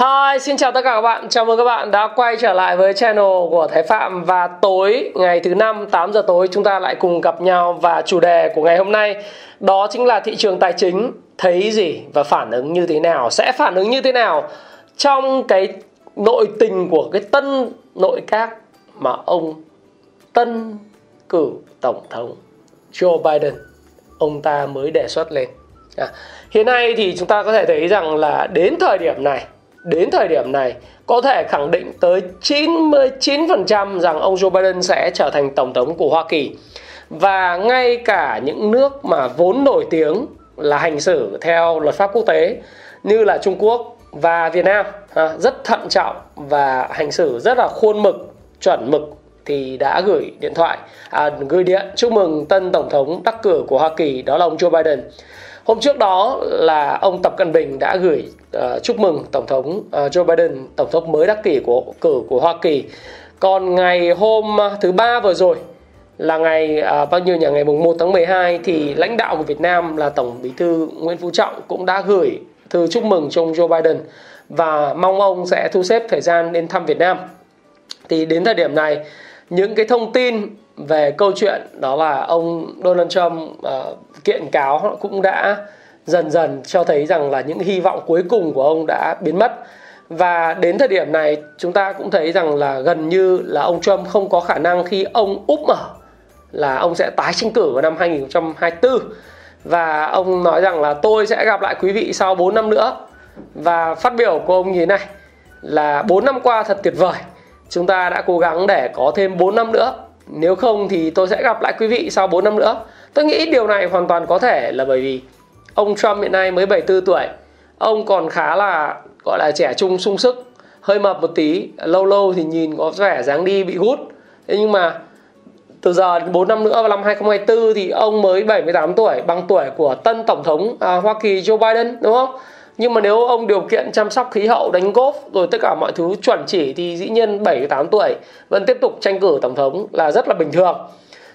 Hi, xin chào tất cả các bạn. Chào mừng các bạn đã quay trở lại với channel của Thái Phạm và tối ngày thứ năm 8 giờ tối chúng ta lại cùng gặp nhau và chủ đề của ngày hôm nay đó chính là thị trường tài chính thấy gì và phản ứng như thế nào, sẽ phản ứng như thế nào trong cái nội tình của cái tân nội các mà ông tân cử tổng thống Joe Biden ông ta mới đề xuất lên. À, hiện nay thì chúng ta có thể thấy rằng là đến thời điểm này đến thời điểm này có thể khẳng định tới 99% rằng ông Joe Biden sẽ trở thành tổng thống của Hoa Kỳ. Và ngay cả những nước mà vốn nổi tiếng là hành xử theo luật pháp quốc tế như là Trung Quốc và Việt Nam à, rất thận trọng và hành xử rất là khuôn mực, chuẩn mực thì đã gửi điện thoại, à, gửi điện chúc mừng tân tổng thống đắc cử của Hoa Kỳ đó là ông Joe Biden. Hôm trước đó là ông Tập Cận Bình đã gửi uh, chúc mừng tổng thống uh, Joe Biden, tổng thống mới đắc cử của cử của Hoa Kỳ. Còn ngày hôm thứ ba vừa rồi là ngày uh, bao nhiêu nhỉ ngày mùng 1 tháng 12 thì lãnh đạo của Việt Nam là Tổng Bí thư Nguyễn Phú Trọng cũng đã gửi thư chúc mừng cho ông Joe Biden và mong ông sẽ thu xếp thời gian đến thăm Việt Nam. Thì đến thời điểm này những cái thông tin về câu chuyện đó là ông Donald Trump uh, kiện cáo cũng đã dần dần cho thấy rằng là những hy vọng cuối cùng của ông đã biến mất. Và đến thời điểm này chúng ta cũng thấy rằng là gần như là ông Trump không có khả năng khi ông úp mở là ông sẽ tái tranh cử vào năm 2024 và ông nói rằng là tôi sẽ gặp lại quý vị sau 4 năm nữa. Và phát biểu của ông như thế này là 4 năm qua thật tuyệt vời. Chúng ta đã cố gắng để có thêm 4 năm nữa nếu không thì tôi sẽ gặp lại quý vị sau 4 năm nữa. Tôi nghĩ điều này hoàn toàn có thể là bởi vì ông Trump hiện nay mới 74 tuổi. Ông còn khá là gọi là trẻ trung sung sức hơi mập một tí lâu lâu thì nhìn có vẻ dáng đi bị hút thế nhưng mà từ giờ đến 4 năm nữa vào năm 2024 thì ông mới 78 tuổi bằng tuổi của tân tổng thống à, Hoa Kỳ Joe Biden đúng không? Nhưng mà nếu ông điều kiện chăm sóc khí hậu đánh golf rồi tất cả mọi thứ chuẩn chỉ thì dĩ nhiên 78 tuổi vẫn tiếp tục tranh cử tổng thống là rất là bình thường.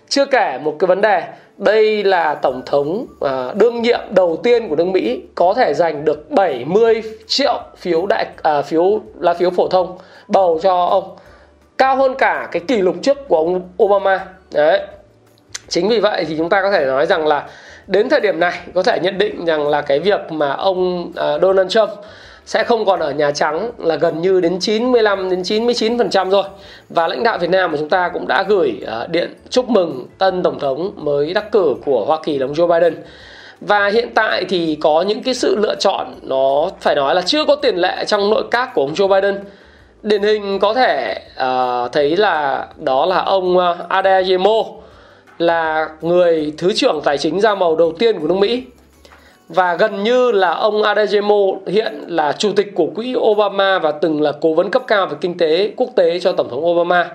Chưa kể một cái vấn đề đây là tổng thống à, đương nhiệm đầu tiên của nước Mỹ có thể giành được 70 triệu phiếu đại à, phiếu là phiếu phổ thông bầu cho ông. Cao hơn cả cái kỷ lục trước của ông Obama. Đấy. Chính vì vậy thì chúng ta có thể nói rằng là đến thời điểm này có thể nhận định rằng là cái việc mà ông à, Donald Trump sẽ không còn ở Nhà Trắng là gần như đến 95 đến 99% rồi. Và lãnh đạo Việt Nam của chúng ta cũng đã gửi à, điện chúc mừng tân tổng thống mới đắc cử của Hoa Kỳ là ông Joe Biden. Và hiện tại thì có những cái sự lựa chọn nó phải nói là chưa có tiền lệ trong nội các của ông Joe Biden. Điển hình có thể uh, thấy là đó là ông uh, Adeyemo là người thứ trưởng tài chính da màu đầu tiên của nước Mỹ và gần như là ông Adejemo hiện là chủ tịch của quỹ Obama và từng là cố vấn cấp cao về kinh tế quốc tế cho tổng thống Obama.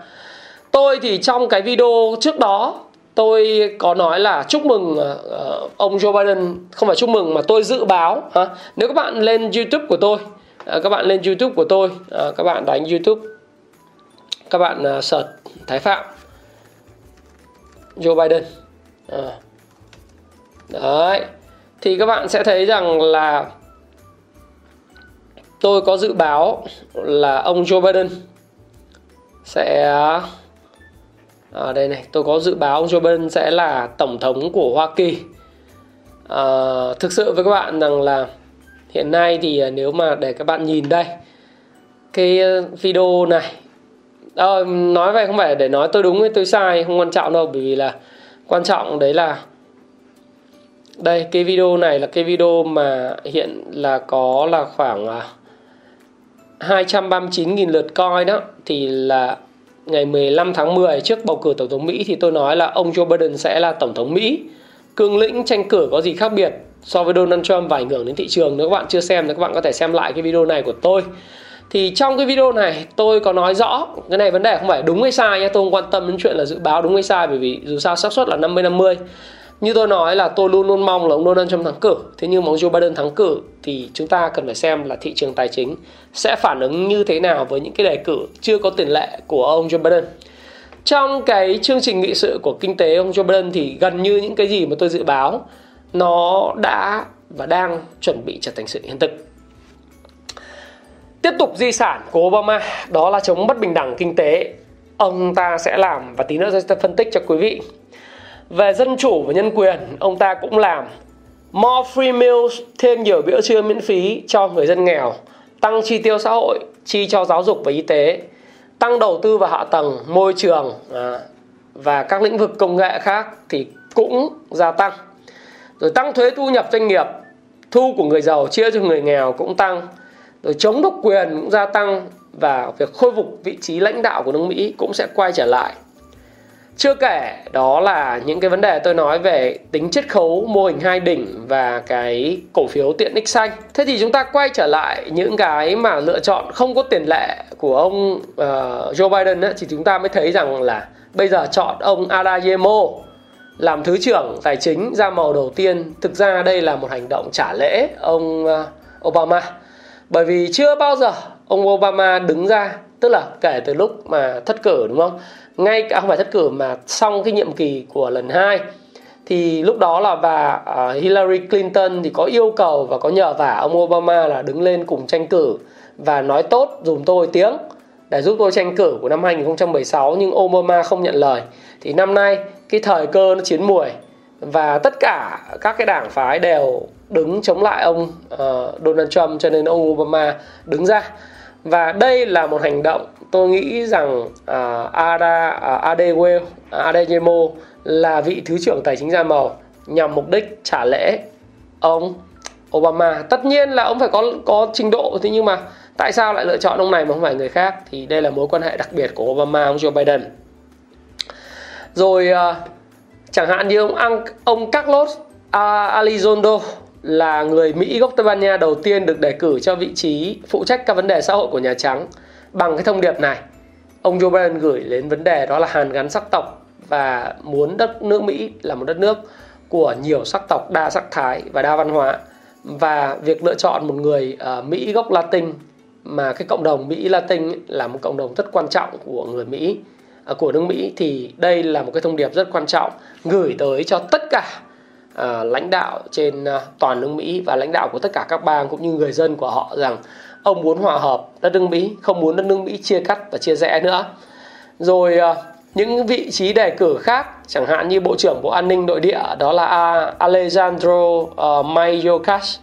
Tôi thì trong cái video trước đó tôi có nói là chúc mừng ờ, ờ, ông Joe Biden không phải chúc mừng mà tôi dự báo ha. Nếu các bạn lên YouTube của tôi, ờ, các bạn lên YouTube của tôi, các bạn đánh YouTube, các bạn search Thái Phạm Joe Biden. à. Đấy thì các bạn sẽ thấy rằng là tôi có dự báo là ông Joe Biden sẽ ở à, đây này tôi có dự báo ông Joe Biden sẽ là tổng thống của Hoa Kỳ à, thực sự với các bạn rằng là hiện nay thì à, nếu mà để các bạn nhìn đây cái à, video này à, nói vậy không phải để nói tôi đúng hay tôi sai không quan trọng đâu bởi vì là quan trọng đấy là đây cái video này là cái video mà hiện là có là khoảng à, 239.000 lượt coi đó. Thì là ngày 15 tháng 10 trước bầu cử tổng thống Mỹ thì tôi nói là ông Joe Biden sẽ là tổng thống Mỹ. Cương lĩnh tranh cử có gì khác biệt so với Donald Trump và ảnh hưởng đến thị trường nếu các bạn chưa xem thì các bạn có thể xem lại cái video này của tôi thì trong cái video này, tôi có nói rõ cái này vấn đề không phải đúng hay sai nhé tôi không quan tâm đến chuyện là dự báo đúng hay sai, bởi vì dù sao xác suất là 50 50 như tôi nói là tôi luôn luôn mong là ông Donald Trump thắng cử. Thế nhưng mà ông Joe Biden thắng cử thì chúng ta cần phải xem là thị trường tài chính sẽ phản ứng như thế nào với những cái đề cử chưa có tiền lệ của ông Joe Biden. Trong cái chương trình nghị sự của kinh tế ông Joe Biden thì gần như những cái gì mà tôi dự báo nó đã và đang chuẩn bị trở thành sự hiện thực tiếp tục di sản của Obama đó là chống bất bình đẳng kinh tế. Ông ta sẽ làm và tí nữa tôi sẽ phân tích cho quý vị. Về dân chủ và nhân quyền ông ta cũng làm. More free meals thêm nhiều bữa trưa miễn phí cho người dân nghèo tăng chi tiêu xã hội chi cho giáo dục và y tế tăng đầu tư vào hạ tầng môi trường à, và các lĩnh vực công nghệ khác thì cũng gia tăng. Rồi tăng thuế thu nhập doanh nghiệp thu của người giàu chia cho người nghèo cũng tăng rồi chống độc quyền cũng gia tăng và việc khôi phục vị trí lãnh đạo của nước Mỹ cũng sẽ quay trở lại. Chưa kể đó là những cái vấn đề tôi nói về tính chiết khấu mô hình hai đỉnh và cái cổ phiếu tiện ích xanh. Thế thì chúng ta quay trở lại những cái mà lựa chọn không có tiền lệ của ông uh, Joe Biden ấy, thì chúng ta mới thấy rằng là bây giờ chọn ông Adayemo làm thứ trưởng tài chính ra màu đầu tiên. Thực ra đây là một hành động trả lễ ông uh, Obama bởi vì chưa bao giờ ông Obama đứng ra, tức là kể từ lúc mà thất cử, đúng không? Ngay cả không phải thất cử mà xong cái nhiệm kỳ của lần hai, thì lúc đó là bà à, Hillary Clinton thì có yêu cầu và có nhờ vả ông Obama là đứng lên cùng tranh cử và nói tốt, dùm tôi tiếng để giúp tôi tranh cử của năm 2016 nhưng Obama không nhận lời. Thì năm nay cái thời cơ nó chiến mùi và tất cả các cái đảng phái đều đứng chống lại ông uh, Donald Trump cho nên ông Obama đứng ra. Và đây là một hành động tôi nghĩ rằng uh, Ada ờ, uh, Adewale Adeyemo là vị thứ trưởng tài chính da màu nhằm mục đích trả lễ ông Obama. Tất nhiên là ông phải có có trình độ thế nhưng mà tại sao lại lựa chọn ông này mà không phải người khác? Thì đây là mối quan hệ đặc biệt của Obama ông Joe Biden. Rồi uh, chẳng hạn như ông ông Carlos Alizondo là người Mỹ gốc Tây Ban Nha đầu tiên được đề cử cho vị trí phụ trách các vấn đề xã hội của Nhà Trắng bằng cái thông điệp này. Ông Joe Biden gửi đến vấn đề đó là hàn gắn sắc tộc và muốn đất nước Mỹ là một đất nước của nhiều sắc tộc, đa sắc thái và đa văn hóa và việc lựa chọn một người uh, Mỹ gốc Latin mà cái cộng đồng Mỹ Latin là một cộng đồng rất quan trọng của người Mỹ uh, của nước Mỹ thì đây là một cái thông điệp rất quan trọng gửi tới cho tất cả Ờ, lãnh đạo trên ờ, toàn nước Mỹ và lãnh đạo của tất cả các bang cũng như người dân của họ rằng ông muốn hòa hợp đất nước Mỹ, không muốn đất nước Mỹ chia cắt và chia rẽ nữa. Rồi ờ, những vị trí đề cử khác chẳng hạn như Bộ trưởng Bộ An ninh Nội địa đó là Alejandro uh, Mayorkas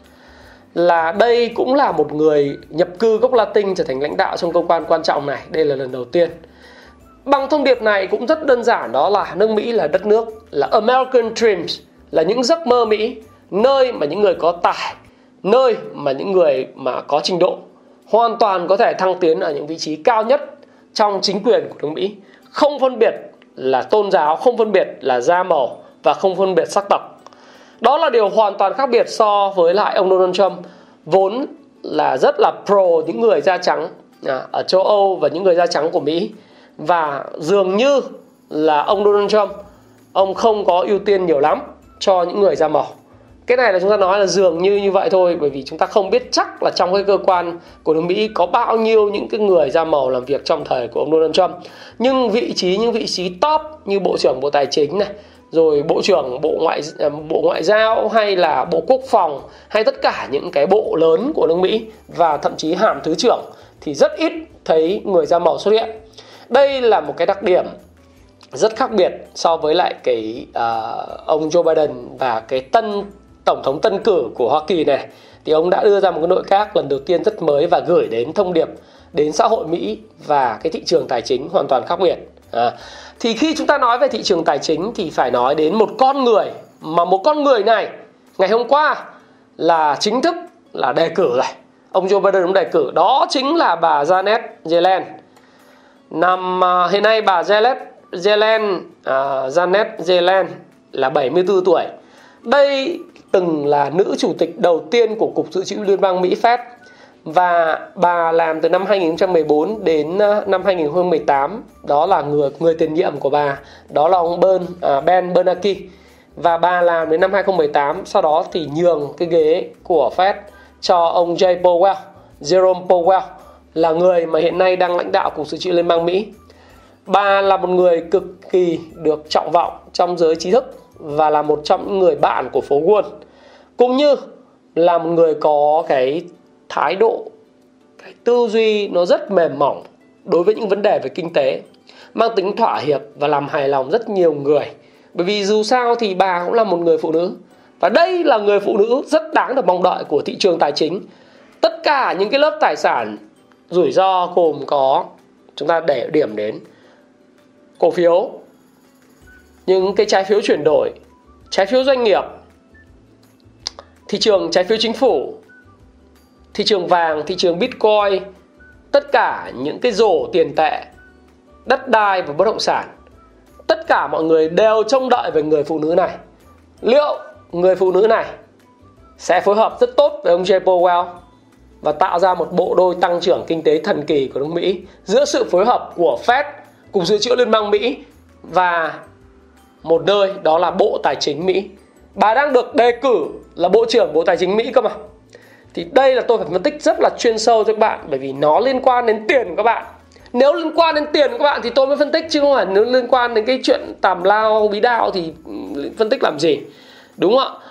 là đây cũng là một người nhập cư gốc Latin trở thành lãnh đạo trong cơ quan quan trọng này. Đây là lần đầu tiên. Bằng thông điệp này cũng rất đơn giản đó là nước Mỹ là đất nước là American Dreams là những giấc mơ Mỹ, nơi mà những người có tài, nơi mà những người mà có trình độ hoàn toàn có thể thăng tiến ở những vị trí cao nhất trong chính quyền của nước Mỹ, không phân biệt là tôn giáo, không phân biệt là da màu và không phân biệt sắc tộc. Đó là điều hoàn toàn khác biệt so với lại ông Donald Trump vốn là rất là pro những người da trắng à, ở châu Âu và những người da trắng của Mỹ. Và dường như là ông Donald Trump ông không có ưu tiên nhiều lắm cho những người da màu. Cái này là chúng ta nói là dường như như vậy thôi, bởi vì chúng ta không biết chắc là trong cái cơ quan của nước Mỹ có bao nhiêu những cái người da màu làm việc trong thời của ông Donald Trump. Nhưng vị trí, những vị trí top như bộ trưởng bộ tài chính này, rồi bộ trưởng bộ ngoại à, bộ ngoại giao hay là bộ quốc phòng hay tất cả những cái bộ lớn của nước Mỹ và thậm chí hàm thứ trưởng thì rất ít thấy người da màu xuất hiện. Đây là một cái đặc điểm rất khác biệt so với lại cái uh, ông Joe Biden và cái tân tổng thống tân cử của Hoa Kỳ này thì ông đã đưa ra một cái nội các lần đầu tiên rất mới và gửi đến thông điệp đến xã hội Mỹ và cái thị trường tài chính hoàn toàn khác biệt. À, thì khi chúng ta nói về thị trường tài chính thì phải nói đến một con người mà một con người này ngày hôm qua là chính thức là đề cử rồi. Ông Joe Biden cũng đề cử đó chính là bà Janet Yellen. Năm uh, hiện nay bà Janet Yellen, uh, ờ, Janet Yellen là 74 tuổi. Đây từng là nữ chủ tịch đầu tiên của Cục Dự trữ Liên bang Mỹ Fed và bà làm từ năm 2014 đến ờ, năm 2018 đó là người người tiền nhiệm của bà. Đó là ông Ben uh, ờ, Ben Bernanke. Và bà làm đến năm 2018 sau đó thì nhường cái ghế của Fed cho ông Jay Powell Jerome Powell là người mà hiện nay đang lãnh đạo cục dự trữ liên bang Mỹ bà là một người cực kỳ được trọng vọng trong giới trí thức và là một trong những người bạn của phố Wall, cũng như là một người có cái thái độ, cái tư duy nó rất mềm mỏng đối với những vấn đề về kinh tế, mang tính thỏa hiệp và làm hài lòng rất nhiều người. Bởi vì dù sao thì bà cũng là một người phụ nữ và đây là người phụ nữ rất đáng được mong đợi của thị trường tài chính. Tất cả những cái lớp tài sản rủi ro gồm có, chúng ta để điểm đến cổ phiếu. Những cái trái phiếu chuyển đổi, trái phiếu doanh nghiệp, thị trường, trái phiếu chính phủ, thị trường vàng, thị trường bitcoin, tất cả những cái rổ tiền tệ, đất đai và bất động sản, tất cả mọi người đều trông đợi về người phụ nữ này. Liệu người phụ nữ này sẽ phối hợp rất tốt với ông Jay Powell và tạo ra một bộ đôi tăng trưởng kinh tế thần kỳ của nước Mỹ giữa sự phối hợp của Fed Cục Dự trữ Liên bang Mỹ và một nơi đó là Bộ Tài chính Mỹ. Bà đang được đề cử là Bộ trưởng Bộ Tài chính Mỹ cơ mà. Thì đây là tôi phải phân tích rất là chuyên sâu cho các bạn, bởi vì nó liên quan đến tiền của các bạn. Nếu liên quan đến tiền của các bạn thì tôi mới phân tích chứ không phải nếu liên quan đến cái chuyện tàm lao bí đạo thì ừ, phân tích làm gì. Đúng không ạ?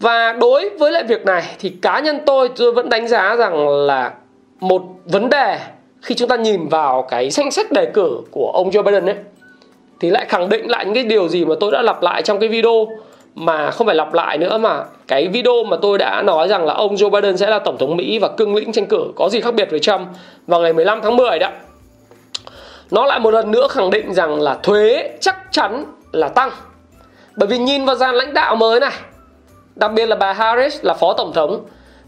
Và đối với lại việc này thì cá nhân tôi tôi vẫn đánh giá rằng là một vấn đề khi chúng ta nhìn vào cái danh sách đề cử của ông Joe Biden ấy thì lại khẳng định lại những cái điều gì mà tôi đã lặp lại trong cái video mà không phải lặp lại nữa mà cái video mà tôi đã nói rằng là ông Joe Biden sẽ là tổng thống Mỹ và cương lĩnh tranh cử có gì khác biệt với Trump vào ngày 15 tháng 10 đó. Nó lại một lần nữa khẳng định rằng là thuế chắc chắn là tăng. Bởi vì nhìn vào dàn lãnh đạo mới này, đặc biệt là bà Harris là phó tổng thống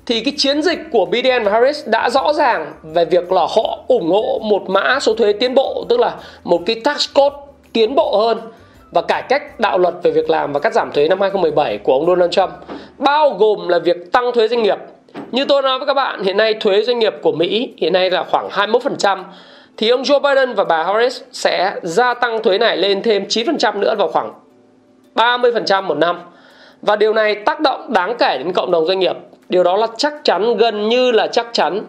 thì cái chiến dịch của Biden và Harris đã rõ ràng về việc là họ ủng hộ một mã số thuế tiến bộ tức là một cái tax code tiến bộ hơn và cải cách đạo luật về việc làm và cắt giảm thuế năm 2017 của ông Donald Trump bao gồm là việc tăng thuế doanh nghiệp. Như tôi nói với các bạn, hiện nay thuế doanh nghiệp của Mỹ hiện nay là khoảng 21% thì ông Joe Biden và bà Harris sẽ gia tăng thuế này lên thêm 9% nữa vào khoảng 30% một năm. Và điều này tác động đáng kể đến cộng đồng doanh nghiệp. Điều đó là chắc chắn gần như là chắc chắn.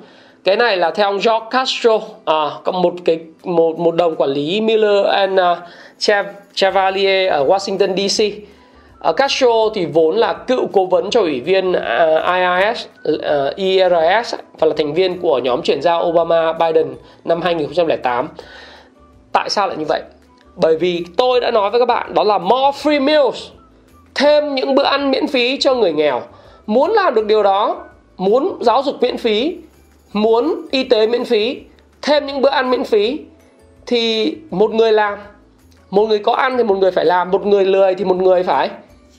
Cái này là theo ông George Castro. À, có một cái một một đồng quản lý Miller and uh, Chevalier ở Washington DC uh, Castro thì vốn là cựu cố vấn cho ủy viên à, uh, IRS uh, à, IRS và là thành viên của nhóm chuyển giao Obama Biden năm 2008 tại sao lại như vậy? Bởi vì tôi đã nói với các bạn đó là more free meals thêm những bữa ăn miễn phí cho người nghèo muốn làm được điều đó muốn giáo dục miễn phí muốn y tế miễn phí thêm những bữa ăn miễn phí thì một người làm. Một người có ăn thì một người phải làm một người lười thì một người phải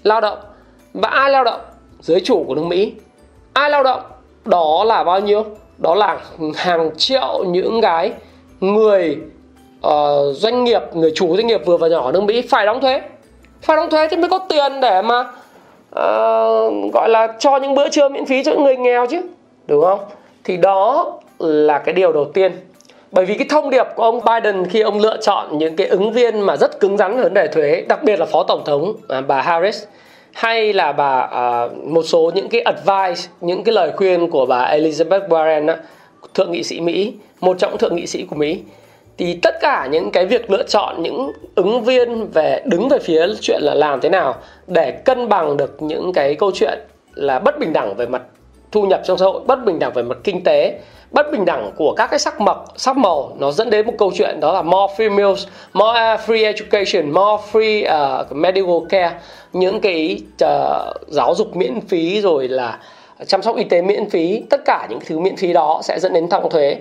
lao động. Và ai lao động? Giới chủ của nước mỹ. Ai lao động? Đó là bao nhiêu? Đó là hàng triệu những cái người uh, doanh nghiệp người chủ doanh nghiệp vừa và nhỏ ở nước mỹ phải đóng thuế. Phải đóng thuế thì mới có tiền để mà uh, gọi là cho những bữa trưa miễn phí cho những người nghèo chứ. Đúng không? Thì đó là cái điều đầu tiên. Bởi vì cái thông điệp của ông Biden khi ông lựa chọn những cái ứng viên mà rất cứng rắn về vấn đề thuế đặc biệt là phó tổng thống à, bà Harris hay là bà à, một số những cái advice những cái lời khuyên của bà Elizabeth Warren thượng nghị sĩ Mỹ một trong thượng nghị sĩ của Mỹ thì tất cả những cái việc lựa chọn những ứng viên về đứng về phía chuyện là làm thế nào để cân bằng được những cái câu chuyện là bất bình đẳng về mặt thu nhập trong xã hội bất bình đẳng về mặt kinh tế bất bình đẳng của các cái sắc mộc sắc màu nó dẫn đến một câu chuyện đó là more free meals more uh, free education more free uh, medical care. Những cái uh, giáo dục miễn phí rồi là chăm sóc y tế miễn phí tất cả những thứ miễn phí đó sẽ dẫn đến tăng thuế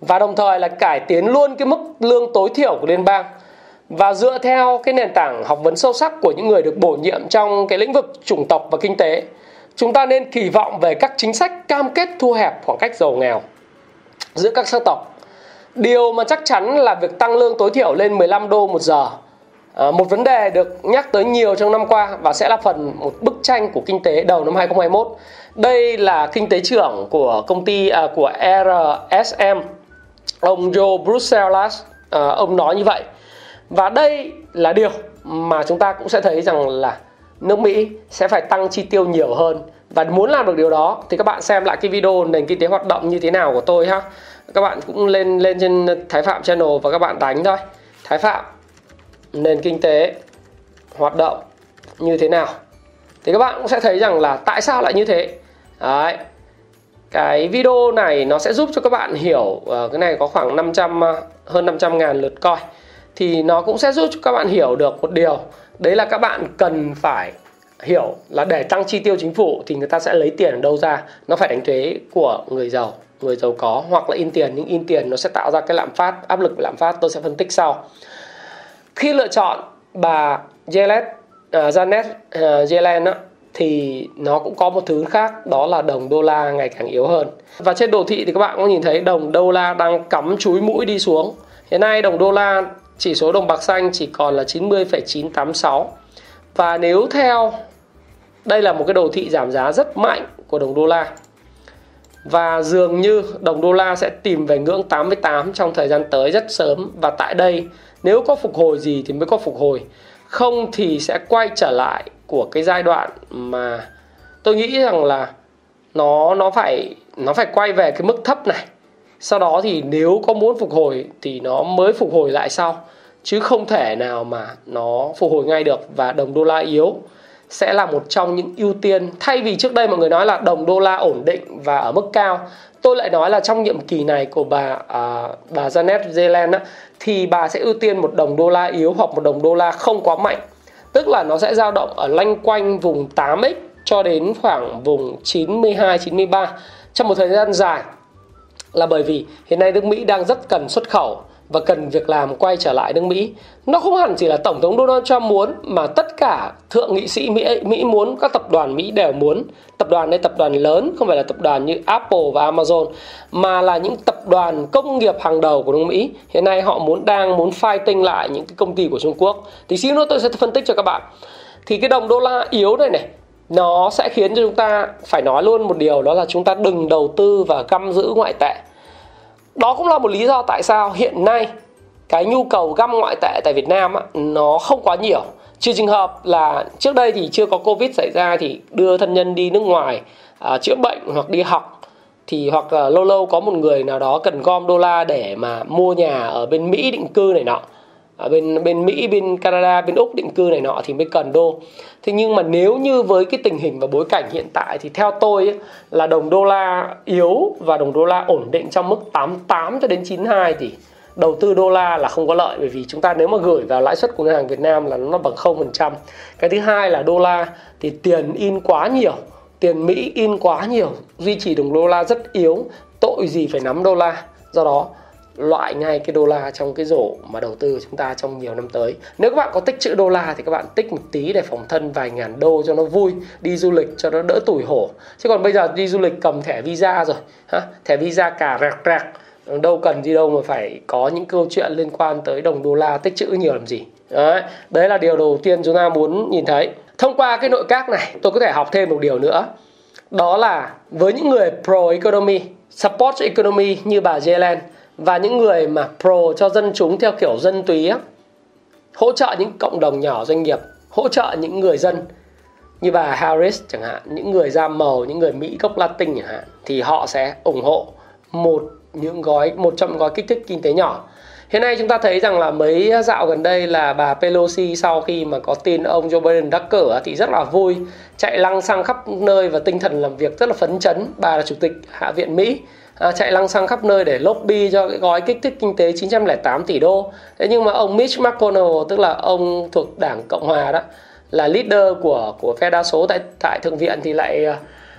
và đồng thời là cải tiến luôn cái mức lương tối thiểu của liên bang và dựa theo cái nền tảng học vấn sâu sắc của những người được bổ nhiệm trong cái lĩnh vực chủng tộc và kinh tế chúng ta nên kỳ vọng về các chính sách cam kết thu hẹp khoảng cách giàu nghèo giữa các sắc tộc. Điều mà chắc chắn là việc tăng lương tối thiểu lên 15 đô một giờ À, một vấn đề được nhắc tới nhiều trong năm qua và sẽ là phần một bức tranh của kinh tế đầu năm 2021. Đây là kinh tế trưởng của công ty à, của RSM, ông Joe Brussels, à, ờ, ông nói như vậy. Và đây là điều mà chúng ta cũng sẽ thấy rằng là nước Mỹ sẽ phải tăng chi tiêu nhiều hơn. Và muốn làm được điều đó thì các bạn xem lại cái video nền kinh tế hoạt động như thế nào của tôi ha. Các bạn cũng lên lên trên Thái Phạm channel và các bạn đánh thôi. Thái Phạm nền kinh tế hoạt động như thế nào? Thì các bạn cũng sẽ thấy rằng là tại sao lại như thế? Đấy cái video này nó sẽ giúp cho các bạn hiểu uh, cái này có khoảng 500 uh, ờ, hơn 500 ngàn lượt coi. Thì nó cũng sẽ giúp cho các bạn hiểu được một điều đấy là các bạn cần phải hiểu là để tăng chi tiêu chính phủ thì người ta sẽ lấy tiền ở đâu ra. Nó phải đánh thuế của người giàu người giàu có hoặc là in tiền nhưng in tiền nó sẽ tạo ra cái lạm phát áp lực lạm phát tôi sẽ phân tích sau. Khi lựa chọn bà Janet uh, Janet uh, Yellen thì nó cũng có một thứ khác đó là đồng đô la ngày càng yếu hơn. Và trên đồ thị thì các bạn cũng nhìn thấy đồng đô la đang cắm chúi mũi đi xuống. Hiện nay đồng đô la chỉ số đồng bạc xanh chỉ còn là 90,986 và nếu theo đây là một cái đồ thị giảm giá rất mạnh của đồng đô la. Và dường như đồng đô la sẽ tìm về ngưỡng 88 trong thời gian tới rất sớm. Và tại đây nếu có phục hồi gì thì mới có phục hồi. Không thì sẽ quay trở lại của cái giai đoạn mà tôi nghĩ rằng là nó nó phải nó phải quay về cái mức thấp này. Sau đó thì nếu có muốn phục hồi thì nó mới phục hồi lại sau chứ không thể nào mà nó phục hồi ngay được. Và đồng đô la yếu sẽ là một trong những ưu tiên. Thay vì trước đây mọi người nói là đồng đô la ổn định và ở mức cao tôi lại nói là trong nhiệm kỳ này của bà à, bà Janet Yellen á, thì bà sẽ ưu tiên một đồng đô la yếu hoặc một đồng đô la không quá mạnh tức là nó sẽ dao động ở lanh quanh vùng 8x cho đến khoảng vùng 92 93 trong một thời gian dài. Là bởi vì hiện nay nước Mỹ đang rất cần xuất khẩu và cần việc làm quay trở lại nước Mỹ. Nó không hẳn chỉ là Tổng thống Donald Trump muốn mà tất cả thượng nghị sĩ Mỹ, Mỹ muốn, các tập đoàn Mỹ đều muốn. Tập đoàn đây tập đoàn lớn, không phải là tập đoàn như Apple và Amazon mà là những tập đoàn công nghiệp hàng đầu của nước Mỹ. Hiện nay họ muốn đang muốn fighting lại những cái công ty của Trung Quốc. Thì xíu nữa tôi sẽ phân tích cho các bạn. Thì cái đồng đô la yếu này này nó sẽ khiến cho chúng ta phải nói luôn một điều đó là chúng ta đừng đầu tư và găm giữ ngoại tệ đó cũng là một lý do tại sao hiện nay cái nhu cầu găm ngoại tệ tại Việt Nam á, nó không quá nhiều. Trừ trường hợp là trước đây thì chưa có covid xảy ra thì đưa thân nhân đi nước ngoài à, chữa bệnh hoặc đi học thì hoặc là lâu lâu có một người nào đó cần gom đô la để mà mua nhà ở bên Mỹ định cư này nọ ở bên bên Mỹ, bên Canada, bên Úc định cư này nọ thì mới cần đô. Thế nhưng mà nếu như với cái tình hình và bối cảnh hiện tại thì theo tôi ấy, là đồng đô la yếu và đồng đô la ổn định trong mức 88 cho đến 92 thì đầu tư đô la là không có lợi bởi vì chúng ta nếu mà gửi vào lãi suất của ngân hàng Việt Nam là nó bằng 0%. Cái thứ hai là đô la thì tiền in quá nhiều, tiền Mỹ in quá nhiều, duy trì đồng đô la rất yếu, tội gì phải nắm đô la. Do đó loại ngay cái đô la trong cái rổ mà đầu tư của chúng ta trong nhiều năm tới. Nếu các bạn có tích chữ đô la thì các bạn tích một tí để phòng thân vài ngàn đô cho nó vui, đi du lịch cho nó đỡ tủi hổ. Chứ còn bây giờ đi du lịch cầm thẻ visa rồi ha thẻ visa cả rạc rạc, đâu cần gì đâu mà phải có những câu chuyện liên quan tới đồng đô la, tích chữ nhiều làm gì. Đấy đấy là điều đầu tiên chúng ta muốn nhìn thấy. Thông qua cái nội các này, tôi có thể học thêm một điều nữa. Đó là với những người pro economy, support economy như bà Yellen và những người mà pro cho dân chúng theo kiểu dân túy á, hỗ trợ những cộng đồng nhỏ doanh nghiệp hỗ trợ những người dân. Như bà Harris chẳng hạn những người da màu những người Mỹ gốc Latin chẳng hạn thì họ sẽ ủng hộ một những gói một trong gói kích thích kinh tế nhỏ. Hiện nay chúng ta thấy rằng là mấy dạo gần đây là bà Pelosi sau khi mà có tin ông Joe Biden đắc cử thì rất là vui chạy lăng xăng khắp nơi và tinh thần làm việc rất là phấn chấn. Bà là chủ tịch hạ viện Mỹ à, chạy lăng xăng khắp nơi để lobby cho cái gói kích thích kinh tế 908 tỷ đô. Thế nhưng mà ông Mitch McConnell tức là ông thuộc Đảng Cộng hòa đó là leader của của phe đa số tại tại thượng viện thì lại à,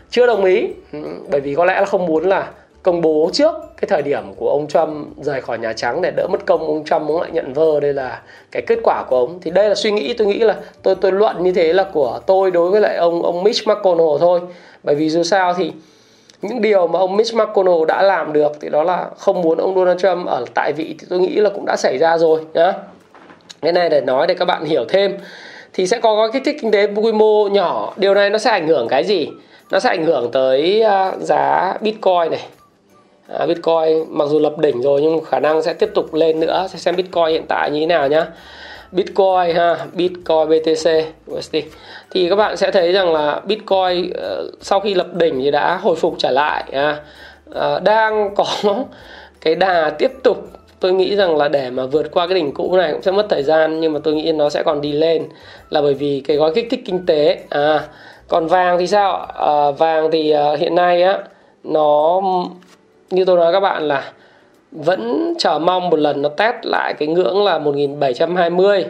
chưa đồng ý. Ừ, bởi vì có lẽ là không muốn là công bố trước cái thời điểm của ông Trump rời khỏi Nhà Trắng để đỡ mất công ông Trump ông lại nhận vơ. Đây là cái kết quả của ông. Thì đây là suy nghĩ tôi nghĩ là tôi tôi luận như thế là của tôi đối với lại ông ông Mitch McConnell thôi. Bởi vì dù sao thì những điều mà ông Mitch McConnell đã làm được thì đó là không muốn ông Donald Trump ở tại vị thì tôi nghĩ là cũng đã xảy ra rồi nhá. Cái này để nói để các bạn hiểu thêm thì sẽ có cái kích thích kinh tế quy mô nhỏ. Điều này nó sẽ ảnh hưởng cái gì? Nó sẽ ảnh hưởng tới à, giá bitcoin này. À, bitcoin mặc dù lập đỉnh rồi nhưng khả năng sẽ tiếp tục lên nữa. Sẽ xem bitcoin hiện tại như thế nào nhá bitcoin ha bitcoin btc USD thì các bạn sẽ thấy rằng là bitcoin ờ, sau khi lập đỉnh thì đã hồi phục trở lại ha. Ờ, đang có cái đà tiếp tục. Tôi nghĩ rằng là để mà vượt qua cái đỉnh cũ này cũng sẽ mất thời gian nhưng mà tôi nghĩ nó sẽ còn đi lên là bởi vì cái gói kích thích kinh tế. À còn vàng thì sao à, vàng thì hiện nay á nó như tôi nói các bạn là vẫn chờ mong một lần nó test lại cái ngưỡng là 1720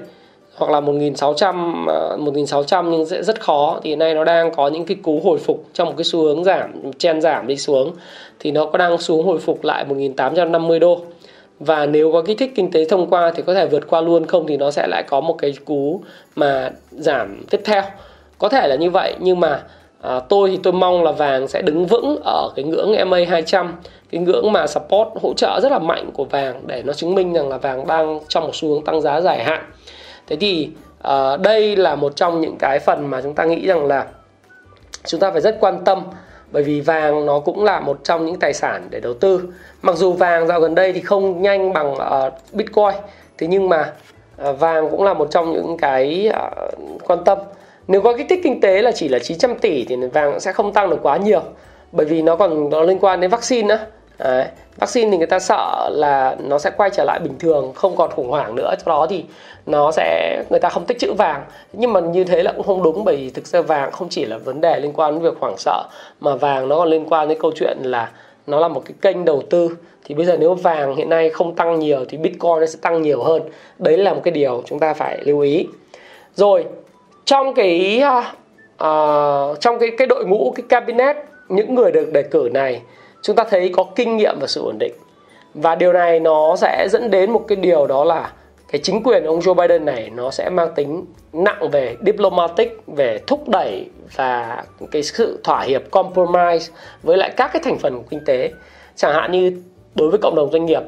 hoặc là 1600 1600 ờ, nhưng sẽ rất khó. Thì hiện nay nó đang có những cái cú hồi phục trong một cái xu hướng giảm chen giảm đi xuống. Thì nó có đang xuống hồi phục lại 1850 đô. Và nếu có kích thích kinh tế thông qua thì có thể vượt qua luôn, không thì nó sẽ lại có một cái cú mà giảm tiếp theo. Có thể là như vậy nhưng mà à, tôi thì tôi mong là vàng sẽ đứng vững ở cái ngưỡng MA 200 cái ngưỡng mà support hỗ trợ rất là mạnh của vàng để nó chứng minh rằng là vàng đang trong một xu hướng tăng giá dài hạn. Thế thì à, đây là một trong những cái phần mà chúng ta nghĩ rằng là chúng ta phải rất quan tâm bởi vì vàng nó cũng là một trong những tài sản để đầu tư. Mặc dù vàng dạo gần đây thì không nhanh bằng uh, bitcoin thế nhưng mà uh, vàng cũng là một trong những cái uh, quan tâm nếu có kích thích kinh tế là chỉ là 900 tỷ thì vàng sẽ không tăng được quá nhiều, bởi vì nó còn, nó liên quan đến vaccine nữa Đấy. vaccine thì người ta sợ là nó sẽ quay trở lại bình thường, không còn khủng hoảng nữa. Cho đó thì nó sẽ, người ta không tích trữ vàng. Nhưng mà như thế là cũng không đúng, bởi vì thực ra vàng không chỉ là vấn đề liên quan đến việc hoảng sợ, mà vàng nó còn liên quan đến câu chuyện là nó là một cái kênh đầu tư. Thì bây giờ nếu vàng hiện nay không tăng nhiều thì bitcoin nó sẽ tăng nhiều hơn. Đấy là một cái điều chúng ta phải lưu ý. Rồi trong cái uh, trong cái cái đội ngũ cái cabinet những người được đề cử này chúng ta thấy có kinh nghiệm và sự ổn định. Và điều này nó sẽ dẫn đến một cái điều đó là cái chính quyền ông Joe Biden này nó sẽ mang tính nặng về diplomatic về thúc đẩy và cái sự thỏa hiệp compromise với lại các cái thành phần của kinh tế. Chẳng hạn như đối với cộng đồng doanh nghiệp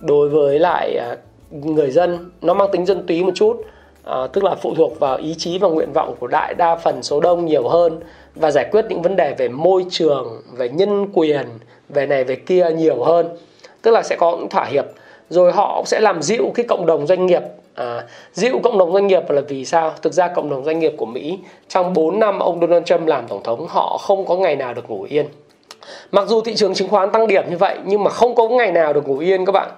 đối với lại à, người dân nó mang tính dân túy một chút à, tức là phụ thuộc vào ý chí và nguyện vọng của đại đa phần số đông nhiều hơn và giải quyết những vấn đề về môi trường về nhân quyền về này về kia nhiều hơn. Tức là sẽ có những thỏa hiệp rồi họ sẽ làm dịu cái cộng đồng doanh nghiệp. À, dịu cộng đồng doanh nghiệp là vì sao? Thực ra cộng đồng doanh nghiệp của mỹ trong 4 năm ông donald trump làm tổng thống họ không có ngày nào được ngủ yên. Mặc dù thị trường chứng khoán tăng điểm như vậy nhưng mà không có ngày nào được ngủ yên các bạn.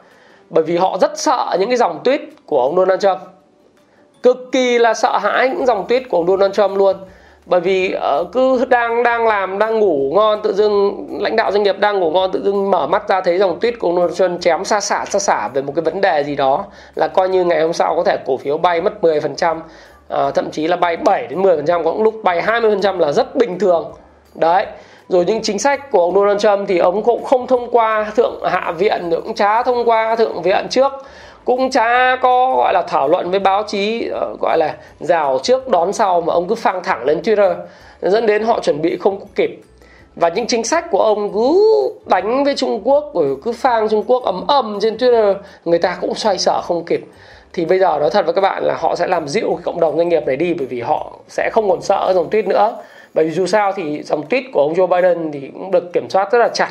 Bởi vì họ rất sợ những cái dòng tweet của ông donald trump cực kỳ là sợ hãi những dòng tweet của ông donald trump luôn. Bởi vì uh, cứ đang đang làm đang ngủ ngon tự dưng lãnh đạo doanh nghiệp đang ngủ ngon tự dưng mở mắt ra thấy dòng tuyết của Donald Trump chém xa xả xa xả về một cái vấn đề gì đó là coi như ngày hôm sau có thể cổ phiếu bay mất 10% uh, ờ, thậm chí là bay 7 đến 10% có lúc bay 20% là rất bình thường. Đấy. Rồi những chính sách của ông Donald Trump thì ông cũng không thông qua thượng hạ viện cũng chả thông qua thượng viện trước cũng chả có, gọi là, thảo luận với báo chí ờ, gọi là, rào trước, đón sau mà ông cứ phang thẳng lên Twitter. Dẫn đến họ chuẩn bị không kịp. Và những chính sách của ông cứ đánh với Trung Quốc, rồi cứ phang Trung Quốc ấm ầm trên Twitter. Người ta cũng xoay sở không kịp. Thì bây giờ nói thật với các bạn là họ sẽ làm dịu cộng đồng doanh nghiệp này đi, bởi vì họ sẽ không còn sợ dòng tweet nữa. Bởi vì dù sao thì dòng tweet của ông Joe Biden thì cũng được kiểm soát rất là chặt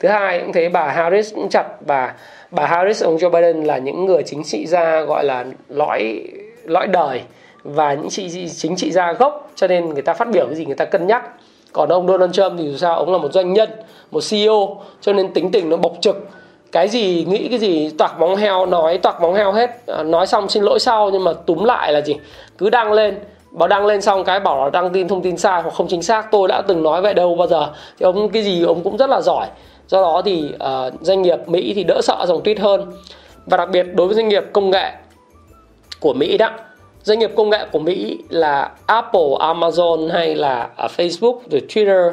thứ hai cũng thấy bà Harris cũng chặt và bà Harris ông Joe Biden là những người chính trị gia gọi là lõi lõi đời và những chị chính trị gia gốc cho nên người ta phát biểu cái gì người ta cân nhắc. Còn ông Donald Trump thì dù sao ông là một doanh nhân một CEO cho nên tính tình nó bộc trực. Cái gì nghĩ cái gì toạc móng heo nói toạc móng heo hết. À, nói xong xin lỗi sau nhưng mà túm lại là gì? Cứ đăng lên. Bảo đăng lên xong cái bảo là đăng tin thông tin sai hoặc không chính xác. Tôi đã từng nói vậy đâu bao giờ. Thì ông cái gì ông cũng rất là giỏi do đó thì uh, doanh nghiệp Mỹ thì đỡ sợ dòng tweet hơn. Và đặc biệt đối với doanh nghiệp công nghệ của Mỹ đó doanh nghiệp công nghệ của Mỹ là Apple, Amazon hay là ờ, Facebook, rồi Twitter,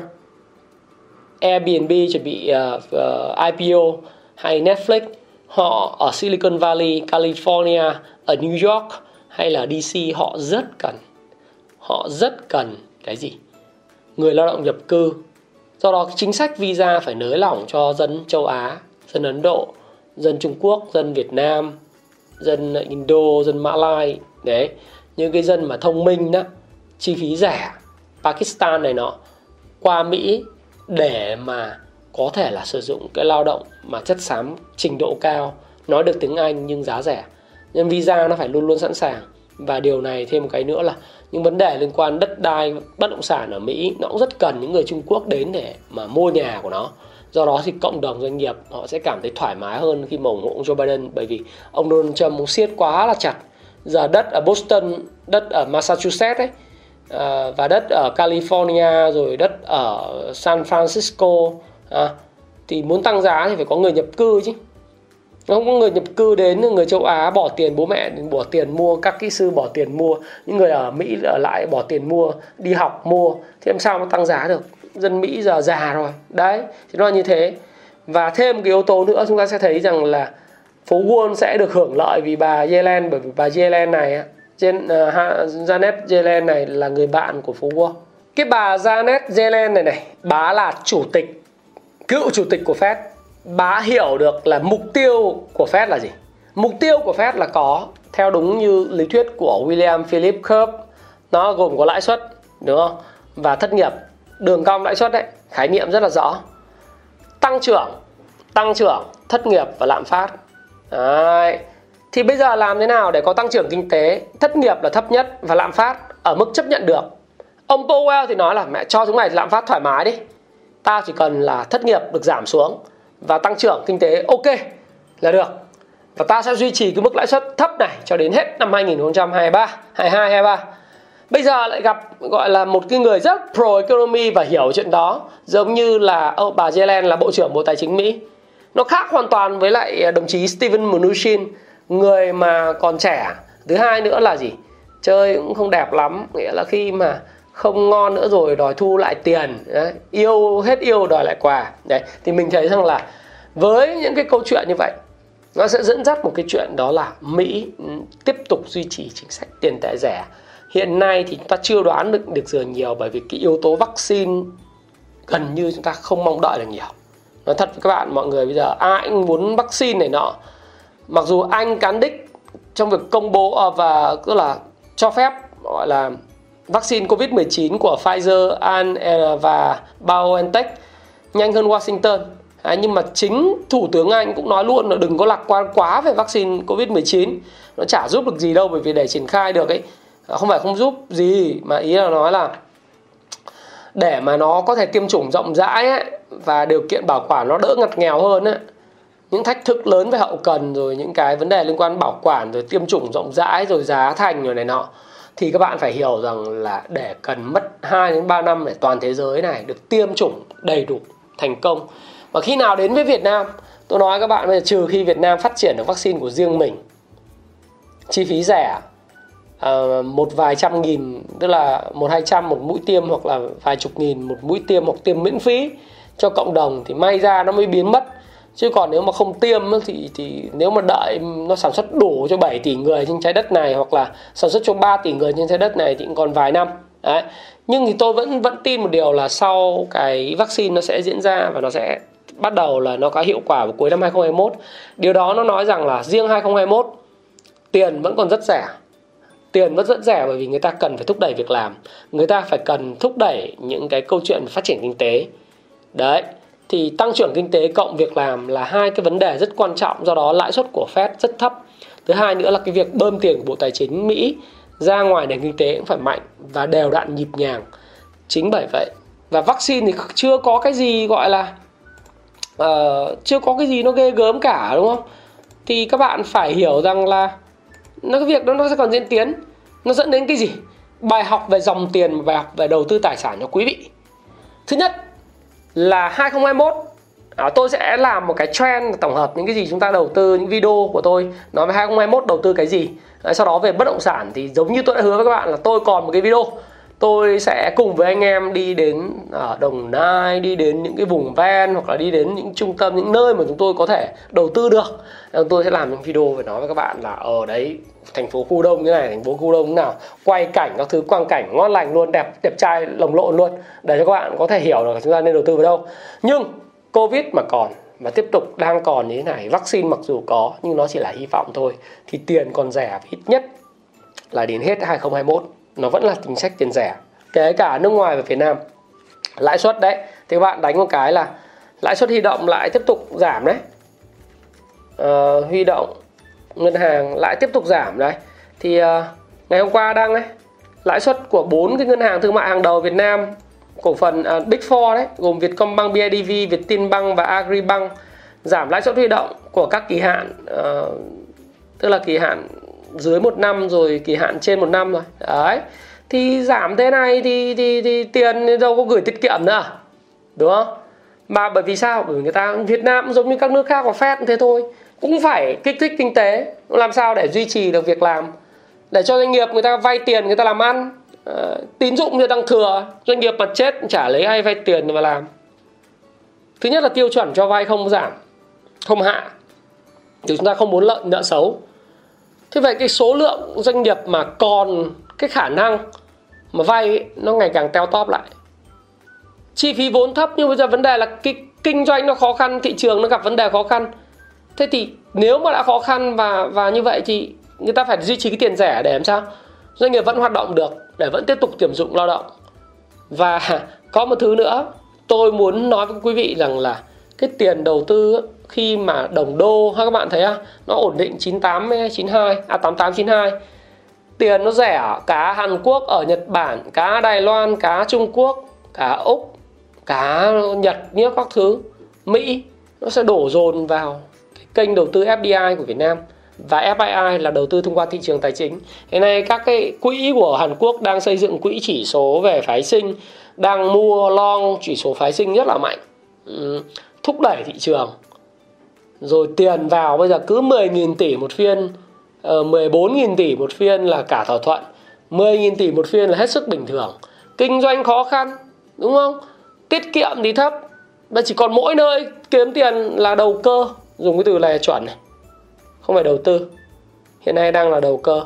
Airbnb chuẩn bị ờ, uh, uh, IPO hay Netflix. Họ ở Silicon Valley, California, ở New York hay là DC họ rất cần họ rất cần cái gì? Người lao động nhập cư do đó chính sách visa phải nới lỏng cho dân châu Á, dân Ấn Độ, dân Trung Quốc, dân Việt Nam, dân Indo, dân Mã Lai, đấy. Những cái dân mà thông minh đó chi phí rẻ, Pakistan này nọ, qua Mỹ để mà có thể là sử dụng cái lao động mà chất xám trình độ cao, nói được tiếng Anh nhưng giá rẻ. Nhưng visa nó phải luôn luôn sẵn sàng và điều này thêm một cái nữa là những vấn đề liên quan đất đai bất động sản ở Mỹ nó cũng rất cần những người Trung Quốc đến để mà mua nhà của nó. Do đó thì cộng đồng doanh nghiệp họ sẽ cảm thấy thoải mái hơn khi mà ủng hộ ông Joe Biden bởi vì ông Donald Trump muốn siết quá là chặt giờ đất ở Boston đất ở Massachusetts ấy à, và đất ở California rồi đất ở San Francisco à, thì muốn tăng giá thì phải có người nhập cư chứ không có người nhập cư đến người châu Á bỏ tiền bố mẹ bỏ tiền mua các kỹ sư bỏ tiền mua những người ở Mỹ ở lại bỏ tiền mua đi học mua thì làm sao nó tăng giá được? Dân Mỹ giờ già rồi. Đấy thì nó là như thế. Và thêm một cái yếu tố nữa chúng ta sẽ thấy rằng là phố Wall sẽ được hưởng lợi vì bà Yellen bởi vì bà Yellen này trên uh, ờ, Janet Yellen này là người bạn của phố Wall. Cái bà Janet Yellen này này bà là chủ tịch cựu chủ tịch của Fed bà hiểu được là mục tiêu của Fed là gì? Mục tiêu của Fed là có, theo đúng như lý thuyết của William Philip Curve nó gồm có lãi suất, đúng không? Và thất nghiệp, đường cong lãi suất đấy, khái niệm rất là rõ. Tăng trưởng tăng trưởng, thất nghiệp và lạm phát. Đấy. thì bây giờ làm thế nào để có tăng trưởng kinh tế? Thất nghiệp là thấp nhất và lạm phát ở mức chấp nhận được. Ông Powell thì nói là mẹ cho chúng mày lạm phát thoải mái đi. Tao chỉ cần là thất nghiệp được giảm xuống và tăng trưởng kinh tế, ok, là được. Và ta sẽ duy trì cái mức lãi suất thấp này cho đến hết năm 2023 22 23 bây giờ lại gặp, gọi là một cái người rất pro economy và hiểu chuyện đó, giống như là ông bà Yellen là bộ trưởng bộ tài chính Mỹ. Nó khác hoàn toàn với lại đồng chí Steven Mnuchin, người mà còn trẻ. Thứ hai nữa là gì? Chơi cũng không đẹp lắm, nghĩa là khi mà không ngon nữa rồi đòi thu lại tiền. Đấy. yêu, hết yêu đòi lại quà. Đấy, thì mình thấy rằng là với những cái câu chuyện như vậy, nó sẽ dẫn dắt một cái chuyện đó là Mỹ ừ, tiếp tục duy trì chính sách tiền tệ rẻ. Hiện nay thì chúng ta chưa đoán được được giờ nhiều bởi vì cái yếu tố vaccine gần như chúng ta không mong đợi được nhiều. Nói thật với các bạn, mọi người bây giờ ai cũng muốn vaccine này nọ. Mặc dù anh cán đích trong việc công bố à, và tức là cho phép, gọi là vaccine COVID-19 của Pfizer và BioNTech nhanh hơn Washington. À, nhưng mà chính Thủ tướng Anh cũng nói luôn là đừng có lạc quan quá về vaccine COVID-19. Nó chả giúp được gì đâu bởi vì để triển khai được ấy à, không phải không giúp gì mà ý là nói là để mà nó có thể tiêm chủng rộng rãi ấy, và điều kiện bảo quản nó đỡ ngặt nghèo hơn ấy, những thách thức lớn về hậu cần rồi những cái vấn đề liên quan bảo quản rồi tiêm chủng rộng rãi rồi giá thành rồi này nọ thì các bạn phải hiểu rằng là để cần mất 2 đến 3 năm để toàn thế giới này được tiêm chủng đầy đủ thành công. Và khi nào đến với Việt Nam, tôi nói các bạn bây giờ trừ khi Việt Nam phát triển được vaccine của riêng mình chi phí rẻ à, một vài trăm nghìn tức là một hai trăm một mũi tiêm hoặc là vài chục nghìn một mũi tiêm hoặc tiêm miễn phí cho cộng đồng thì may ra nó mới biến mất chứ còn nếu mà không tiêm thì thì nếu mà đợi nó sản xuất đủ cho 7 tỷ người trên trái đất này, hoặc là sản xuất cho 3 tỷ người trên trái đất này thì cũng còn vài năm. Đấy. Nhưng thì tôi vẫn vẫn tin một điều là sau cái vaccine nó sẽ diễn ra và nó sẽ bắt đầu là nó có hiệu quả vào cuối năm 2021 điều đó nó nói rằng là riêng 2021 tiền vẫn còn rất rẻ. Tiền vẫn rất rẻ bởi vì người ta cần phải thúc đẩy việc làm. Người ta phải cần thúc đẩy những cái câu chuyện phát triển kinh tế. Đấy thì tăng trưởng kinh tế cộng việc làm là hai cái vấn đề rất quan trọng do đó lãi suất của Fed rất thấp. Thứ hai nữa là cái việc bơm tiền của bộ tài chính Mỹ ra ngoài nền kinh tế cũng phải mạnh và đều đặn nhịp nhàng. Chính bởi vậy và vaccine thì chưa có cái gì gọi là uh, chưa có cái gì nó ghê gớm cả đúng không? Thì các bạn phải hiểu rằng là nó cái việc đó nó sẽ còn diễn tiến. Nó dẫn đến cái gì? Bài học về dòng tiền bài học về đầu tư tài sản cho quý vị. Thứ nhất là 2021 à, tôi sẽ làm một cái trend tổng hợp những cái gì chúng ta đầu tư những video của tôi nói về 2021 đầu tư cái gì. À, sau đó về bất động sản thì giống như tôi đã hứa với các bạn là tôi còn một cái video tôi sẽ cùng với anh em đi đến ở Đồng Nai, đi đến những cái vùng ven hoặc là đi đến những trung tâm, những nơi mà chúng tôi có thể đầu tư được. Tôi sẽ làm những video về nói với các bạn là ở đấy, thành phố khu đông như này, thành phố khu đông như nào, quay cảnh các thứ, quang cảnh ngon lành luôn, đẹp đẹp trai, lồng lộn luôn. Để cho các bạn có thể hiểu được chúng ta nên đầu tư vào đâu. Nhưng covid mà còn mà tiếp tục đang còn như thế này, vaccine mặc dù có nhưng nó chỉ là hy vọng thôi. Thì tiền còn rẻ ít nhất là đến hết 2021 nó vẫn là chính sách tiền rẻ kể cả nước ngoài và Việt Nam. Lãi suất đấy thì các bạn đánh một cái là lãi suất huy động lại tiếp tục giảm đấy. À, huy động ngân hàng lại tiếp tục giảm đấy. Thì à, ngày hôm qua đang đấy lãi suất của bốn cái ngân hàng thương mại hàng đầu Việt Nam cổ phần à, Big Four đấy gồm Vietcombank, BIDV, Vietinbank và Agribank giảm lãi suất huy động của các kỳ hạn à, tức là kỳ hạn dưới một năm rồi kỳ hạn trên một năm rồi. Đấy. Thì giảm thế này thì thì, thì tiền đâu có gửi tiết kiệm nữa đúng không? Mà bởi vì sao? Bởi vì người ta Việt Nam giống như các nước khác có phép thế thôi. Cũng phải kích thích kinh tế. Làm sao để duy trì được việc làm? Để cho doanh nghiệp người ta vay tiền người ta làm ăn. À, tín dụng thì đang thừa doanh nghiệp mà chết trả lấy ai vay tiền mà làm. Thứ nhất là tiêu chuẩn cho vay không giảm không hạ. Thì chúng ta không muốn lợi nợ xấu thế vậy cái số lượng doanh nghiệp mà còn cái khả năng mà vay nó ngày càng teo tóp lại. Chi phí vốn thấp nhưng bây giờ vấn đề là cái kinh doanh nó khó khăn, thị trường nó gặp vấn đề khó khăn. Thế thì nếu mà đã khó khăn và và như vậy thì người ta phải duy trì cái tiền rẻ để làm sao? Doanh nghiệp vẫn hoạt động được, để vẫn tiếp tục tuyển dụng lao động. Và có một thứ nữa, tôi muốn nói với quý vị rằng là cái tiền đầu tư khi mà đồng đô các bạn thấy á nó ổn định 98 92 à 88 92 tiền nó rẻ cá Hàn Quốc ở Nhật Bản cá Đài Loan cá Trung Quốc cá Úc cá Nhật như các thứ Mỹ nó sẽ đổ dồn vào cái kênh đầu tư FDI của Việt Nam và FII là đầu tư thông qua thị trường tài chính. Hiện nay các cái quỹ của Hàn Quốc đang xây dựng quỹ chỉ số về phái sinh, đang mua long chỉ số phái sinh rất là mạnh, ừ, thúc đẩy thị trường. Rồi tiền vào bây giờ cứ 10.000 tỷ một phiên, ờ, 14.000 tỷ một phiên là cả thỏa thuận, 10.000 tỷ một phiên là hết sức bình thường. Kinh doanh khó khăn, đúng không? Tiết kiệm thì thấp, và chỉ còn mỗi nơi kiếm tiền là đầu cơ, dùng cái từ này chuẩn này. Không phải đầu tư. Hiện nay đang là đầu cơ.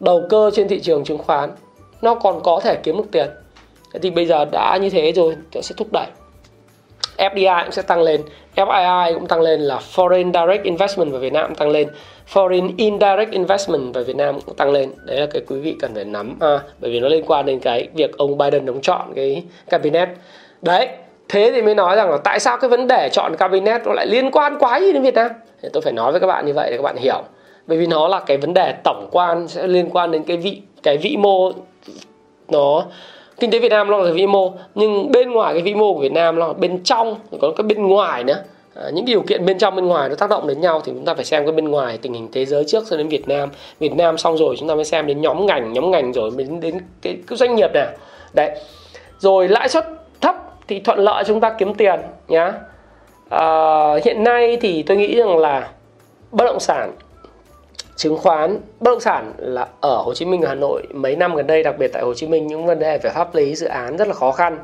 Đầu cơ trên thị trường chứng khoán nó còn có thể kiếm được tiền. Thế thì bây giờ đã như thế rồi nó sẽ thúc đẩy. FDI cũng sẽ tăng lên. FII cũng tăng lên là Foreign Direct Investment vào Việt Nam cũng tăng lên. Foreign Indirect Investment vào Việt Nam cũng tăng lên. Đấy là cái quý vị cần phải nắm à, bởi vì nó liên quan đến cái việc ông Biden đóng chọn cái cabinet. Đấy thế thì mới nói rằng là tại sao cái vấn đề chọn cabinet nó lại liên quan quá gì đến Việt Nam? Thì tôi phải nói với các bạn như vậy để các bạn hiểu. Bởi vì nó là cái vấn đề tổng quan sẽ liên quan đến cái vị cái vĩ mô nó kinh tế Việt Nam nó là cái vĩ mô nhưng bên ngoài cái vĩ mô của Việt Nam nó là bên trong có cái bên ngoài nữa. À, những điều kiện bên trong bên ngoài nó tác động đến nhau thì chúng ta phải xem cái bên ngoài tình hình thế giới trước rồi đến Việt Nam. Việt Nam xong rồi chúng ta mới xem đến nhóm ngành nhóm ngành rồi mới đến, đến cái, cái doanh nghiệp nào. Đấy. Rồi lãi suất thấp thì thuận lợi chúng ta kiếm tiền nhá. À, hiện nay thì tôi nghĩ rằng là bất động sản chứng khoán bất động sản là ở Hồ Chí Minh Hà Nội mấy năm gần đây đặc biệt tại Hồ Chí Minh những vấn đề về pháp lý dự án rất là khó khăn.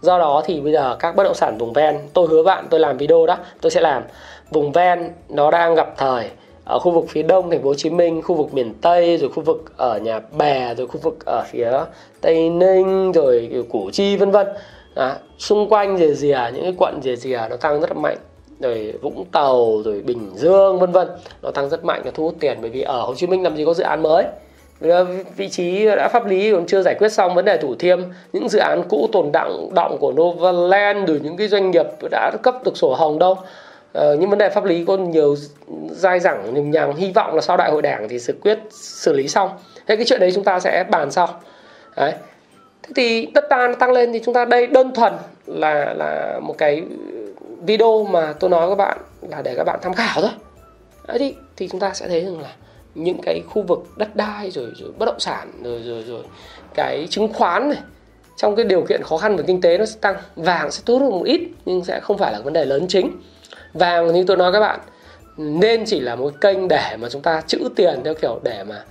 Do đó thì bây giờ các bất động sản vùng ven tôi hứa bạn tôi làm video đó tôi sẽ làm. Vùng ven nó đang gặp thời ở khu vực phía đông thành phố Hồ Chí Minh, khu vực miền Tây, rồi khu vực ở nhà bè, rồi khu vực ở phía Tây Ninh, rồi Củ Chi vân vân. À xung quanh rìa rìa những cái quận rìa rìa nó tăng rất là mạnh rồi Vũng Tàu rồi Bình Dương vân vân. Nó tăng rất mạnh và thu hút tiền bởi vì ở Hồ Chí Minh làm gì có dự án mới. Ờ, vị trí đã pháp lý còn chưa giải quyết xong vấn đề thủ thiêm. Những dự án cũ tồn đọng động của Novaland rồi những cái doanh nghiệp đã cấp được sổ hồng đâu. Ờ, những vấn đề pháp lý có nhiều dai dẳng nhằng nhằng hy vọng là sau đại hội đảng thì sự quyết xử lý xong. Thế cái chuyện đấy chúng ta sẽ bàn sau. Đấy. Thế thì đất ta nó tăng lên thì chúng ta đây đơn thuần là là một cái video mà tôi nói các bạn là để các bạn tham khảo thôi. Đấy thì thì chúng ta sẽ thấy rằng là những cái khu vực đất đai rồi rồi bất động sản rồi rồi rồi cái chứng khoán này trong cái điều kiện khó khăn về kinh tế nó sẽ tăng vàng sẽ tốt hơn một ít nhưng sẽ không phải là vấn đề lớn chính. Vàng như tôi nói các bạn nên chỉ là một kênh để mà chúng ta trữ tiền theo kiểu để mà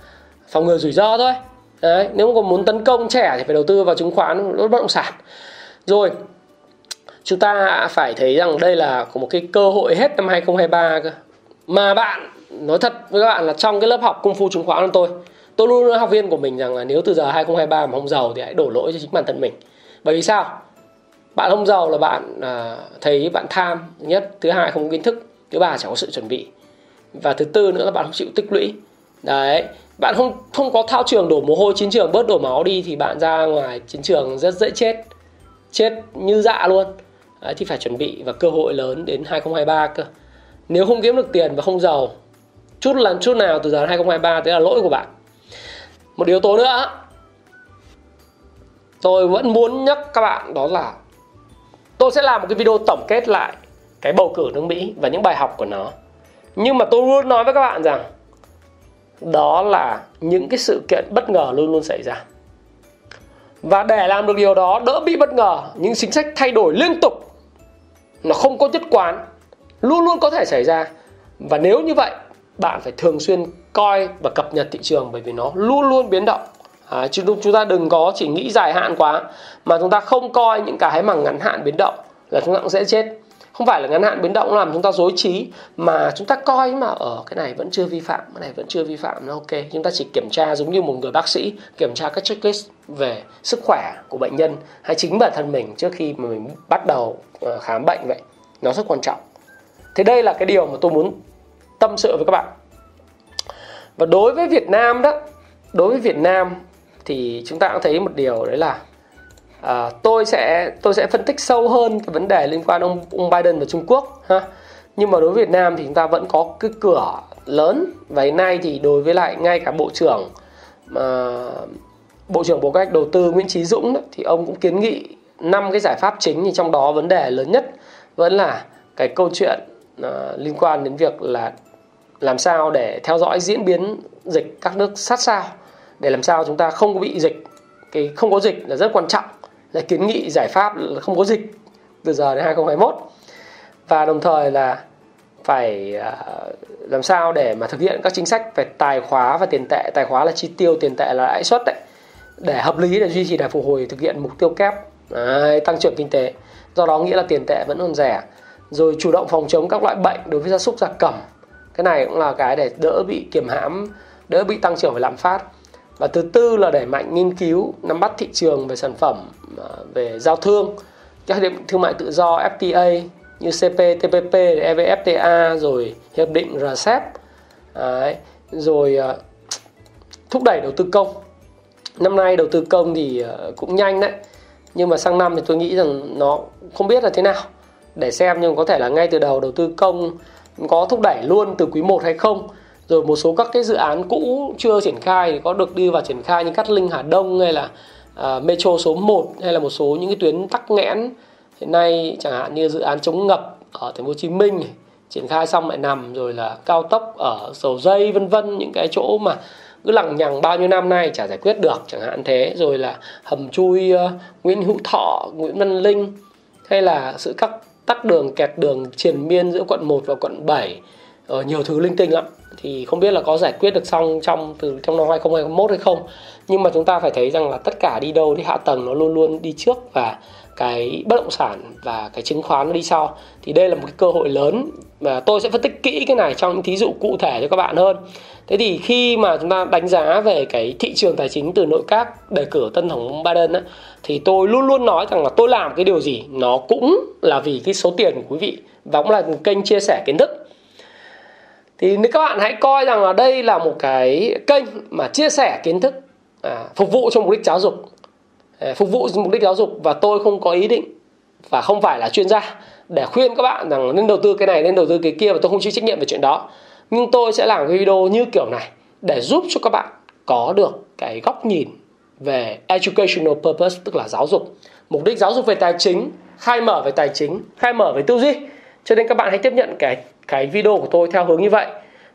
phòng ngừa rủi ro thôi. Đấy, nếu còn muốn tấn công trẻ thì phải đầu tư vào chứng khoán bất động sản. Rồi chúng ta phải thấy rằng đây là một cái cơ hội hết năm 2023 cơ. Mà bạn nói thật với các bạn là trong cái lớp học công phu chứng khoán của tôi tôi luôn nói học viên của mình rằng là nếu từ giờ 2023 mà không giàu thì hãy đổ lỗi cho chính bản thân mình. Bởi vì sao? Bạn không giàu là bạn à, thấy bạn tham nhất thứ hai không có kiến thức thứ ba chẳng có sự chuẩn bị. Và thứ tư nữa là bạn không chịu tích lũy. Đấy bạn không không có thao trường đổ mồ hôi chiến trường bớt đổ máu đi thì bạn ra ngoài chiến trường rất dễ chết. Chết như dạ luôn đấy, thì phải chuẩn bị và cơ hội lớn đến 2023 cơ. Nếu không kiếm được tiền và không giàu chút lần chút nào từ giờ đến 2023 thế là lỗi của bạn. Một yếu tố nữa tôi vẫn muốn nhắc các bạn đó là tôi sẽ làm một cái video tổng kết lại cái bầu cử nước Mỹ và những bài học của nó. Nhưng mà tôi luôn nói với các bạn rằng đó là những cái sự kiện bất ngờ luôn luôn xảy ra. Và để làm được điều đó đỡ bị bất ngờ những chính sách thay đổi liên tục nó không có nhất quán luôn luôn có thể xảy ra. Và nếu như vậy bạn phải thường xuyên coi và cập nhật thị trường bởi vì nó luôn luôn biến động. À, chứ chúng ta đừng có chỉ nghĩ dài hạn quá mà chúng ta không coi những cái mà ngắn hạn biến động là chúng ta cũng sẽ chết không phải là ngắn hạn biến động làm chúng ta dối trí, mà chúng ta coi mà ở cái này vẫn chưa vi phạm, cái này vẫn chưa vi phạm là ok. Chúng ta chỉ kiểm tra giống như một người bác sĩ, kiểm tra các checklist về sức khỏe của bệnh nhân hay chính bản thân mình trước khi mà mình bắt đầu ờ, khám bệnh vậy. Nó rất quan trọng. Thế đây là cái điều mà tôi muốn tâm sự với các bạn. Và đối với Việt Nam đó, đối với Việt Nam thì chúng ta cũng thấy một điều đấy là à, tôi sẽ tôi sẽ phân tích sâu hơn cái vấn đề liên quan ông ông Biden và Trung Quốc ha. Nhưng mà đối với Việt Nam thì chúng ta vẫn có cái cửa lớn. Và hiện nay thì đối với lại ngay cả bộ trưởng mà bộ trưởng bộ cách đầu tư Nguyễn Chí Dũng đó, thì ông cũng kiến nghị năm cái giải pháp chính thì trong đó vấn đề lớn nhất vẫn là cái câu chuyện uh, liên quan đến việc là làm sao để theo dõi diễn biến dịch các nước sát sao. Để làm sao chúng ta không bị dịch. Cái không có dịch là rất quan trọng là kiến nghị giải pháp là không có dịch từ giờ đến 2021 và đồng thời là phải à, làm sao để mà thực hiện các chính sách về tài khóa và tiền tệ. Tài khóa là chi tiêu tiền tệ là lãi suất đấy. Để hợp lý để duy trì đà phục hồi thực hiện mục tiêu kép. Đấy, tăng trưởng kinh tế. Do đó nghĩa là tiền tệ vẫn còn rẻ. Rồi chủ động phòng chống các loại bệnh đối với gia súc gia cầm. Cái này cũng là cái để đỡ bị kiềm hãm đỡ bị tăng trưởng về lạm phát và thứ tư là đẩy mạnh nghiên cứu nắm bắt thị trường về sản phẩm à, về giao thương. Các hiệp định thương mại tự do FTA như CPTPP, EVFTA rồi hiệp định RCEP Đấy. À, rồi à, thúc đẩy đầu tư công. Năm nay đầu tư công thì cũng nhanh đấy nhưng mà sang năm thì tôi nghĩ rằng nó không biết là thế nào. Để xem nhưng có thể là ngay từ đầu đầu tư công có thúc đẩy luôn từ quý 1 hay không rồi một số các cái dự án cũ chưa triển khai thì có được đi vào triển khai như Cát Linh Hà Đông hay là uh, Metro số 1 hay là một số những cái tuyến tắc nghẽn. Hiện nay chẳng hạn như dự án chống ngập ở thành phố Hồ Chí Minh này, triển khai xong lại nằm rồi là cao tốc ở dầu dây vân vân những cái chỗ mà cứ lằng nhằng bao nhiêu năm nay chả giải quyết được chẳng hạn thế. Rồi là hầm chui uh, Nguyễn Hữu Thọ Nguyễn Văn Linh hay là sự cắt tắt đường kẹt đường triền miên giữa quận 1 và quận 7 ở nhiều thứ linh tinh lắm. Thì không biết là có giải quyết được xong trong từ trong năm 2021 hay không. Nhưng mà chúng ta phải thấy rằng là tất cả đi đâu thì hạ tầng nó luôn luôn đi trước và cái bất động sản và cái chứng khoán nó đi sau. Thì đây là một cái cơ hội lớn và tôi sẽ phân tích kỹ cái này trong những thí dụ cụ thể cho các bạn hơn. Thế thì khi mà chúng ta đánh giá về cái thị trường tài chính từ nội các đề cử tân tổng Biden á, thì tôi luôn luôn nói rằng là tôi làm cái điều gì nó cũng là vì cái số tiền của quý vị. Và cũng là một kênh chia sẻ kiến thức thì nếu các bạn hãy coi rằng là đây là một cái kênh mà chia sẻ kiến thức à, phục vụ cho mục đích giáo dục. À, phục vụ cho mục đích giáo dục và tôi không có ý định và không phải là chuyên gia để khuyên các bạn rằng nên đầu tư cái này nên đầu tư cái kia và tôi không chịu trách nhiệm về chuyện đó. Nhưng tôi sẽ làm cái video như kiểu này để giúp cho các bạn có được cái góc nhìn về educational purpose tức là giáo dục. Mục đích giáo dục về tài chính khai mở về tài chính khai mở về tư duy. Cho nên các bạn hãy tiếp nhận cái cái video của tôi theo hướng như vậy.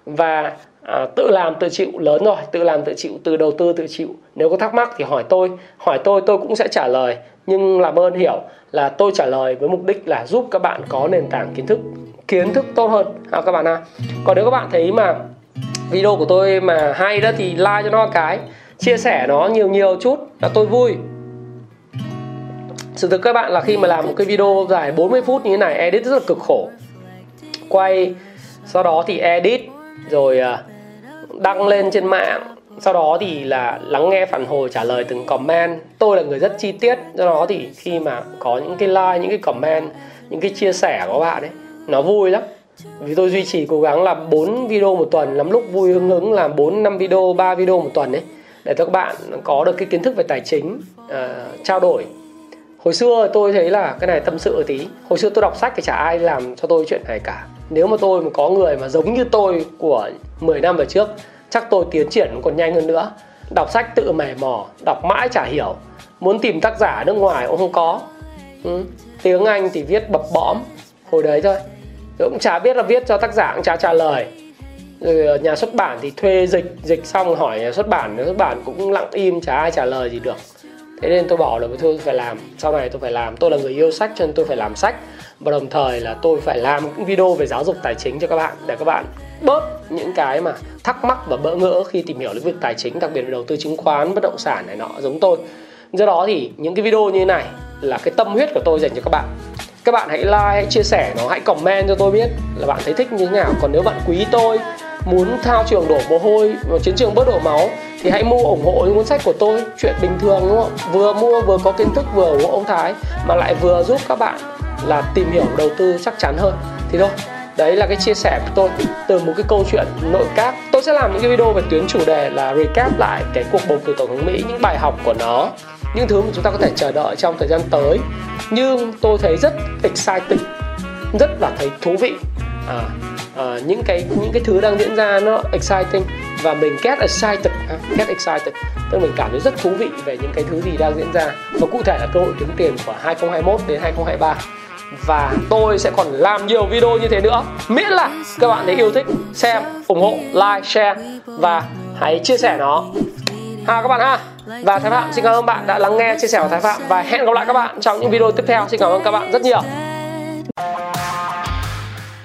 Và à, tự làm tự chịu lớn rồi tự làm tự chịu từ đầu tư tự chịu. Nếu có thắc mắc thì hỏi tôi hỏi tôi tôi cũng sẽ trả lời. Nhưng làm ơn hiểu là tôi trả lời với mục đích là giúp các bạn có nền tảng kiến thức kiến thức tốt hơn. Ha các bạn ha còn nếu các bạn thấy mà video của tôi mà hay đó thì like cho nó cái chia sẻ nó nhiều nhiều chút là tôi vui. Sự thực các bạn là khi mà làm một cái video dài 40 phút như thế này edit rất là cực khổ quay sau đó thì edit rồi à, đăng lên trên mạng. Sau đó thì là lắng nghe phản hồi trả lời từng comment. Tôi là người rất chi tiết do đó thì khi mà có những cái like những cái comment những cái chia sẻ của bạn ấy nó vui lắm. Vì tôi duy trì cố gắng làm 4 video một tuần lắm lúc vui hứng hứng làm 4 5 video 3 video một tuần ấy để cho các bạn có được cái kiến thức về tài chính uh, trao đổi. Hồi xưa tôi thấy là cái này tâm sự tí. Hồi xưa tôi đọc sách thì chả ai làm cho tôi chuyện này cả nếu mà tôi mà có người mà giống như tôi của 10 năm về trước, chắc tôi tiến triển còn nhanh hơn nữa. Đọc sách tự mày mò, đọc mãi chả hiểu. Muốn tìm tác giả nước ngoài cũng không có. Ừ. tiếng anh thì viết bập bõm, hồi đấy thôi. Tôi cũng chả biết là viết cho tác giả cũng chả trả lời. Rồi ờ, nhà xuất bản thì thuê dịch dịch xong hỏi nhà xuất bản, nhà xuất bản cũng lặng im, chả ai trả lời gì được thế nên tôi bỏ là tôi phải làm, sau này tôi phải làm. Tôi là người yêu sách cho nên tôi phải làm sách. Và đồng thời là tôi phải làm những video về giáo dục tài chính cho các bạn, để các bạn bớt những cái mà thắc mắc và bỡ ngỡ khi tìm hiểu lĩnh vực tài chính, đặc biệt là đầu tư chứng khoán, bất động sản này nọ, giống tôi. Do đó thì những cái video như thế này là cái tâm huyết của tôi dành cho các bạn. Các bạn hãy like, hãy chia sẻ nó, hãy comment cho tôi biết là bạn thấy thích như thế nào. Còn nếu bạn quý tôi, muốn thao trường đổ mồ hôi, chiến trường bớt đổ máu thì hãy mua ủng hộ những cuốn sách của tôi chuyện bình thường đúng không? Vừa mua vừa có kiến thức vừa ủng hộ ông Thái mà lại vừa giúp các bạn là tìm hiểu đầu tư chắc chắn hơn. Thì thôi đấy là cái chia sẻ của tôi từ một cái câu chuyện nội các. Tôi sẽ làm những cái video về tuyến chủ đề là recap lại cái cuộc bầu cử tổng thống mỹ những bài học của nó những thứ mà chúng ta có thể chờ đợi trong thời gian tới. Nhưng tôi thấy rất exciting rất là thấy thú vị. À, à, những cái những cái thứ đang diễn ra nó exciting và mình get excited à, get excited. Tức là mình cảm thấy rất thú vị về những cái thứ gì đang diễn ra. Và cụ thể là cơ hội kiếm tiền của 2021 đến 2023 và tôi sẽ còn làm nhiều video như thế nữa. Miễn là các bạn thấy yêu thích xem ủng hộ like share và hãy chia sẻ nó. Ha các bạn ha. Và Thái Phạm xin cảm ơn bạn đã lắng nghe chia sẻ của Thái Phạm. Và hẹn gặp lại các bạn trong những video tiếp theo. Xin cảm ơn các bạn rất nhiều.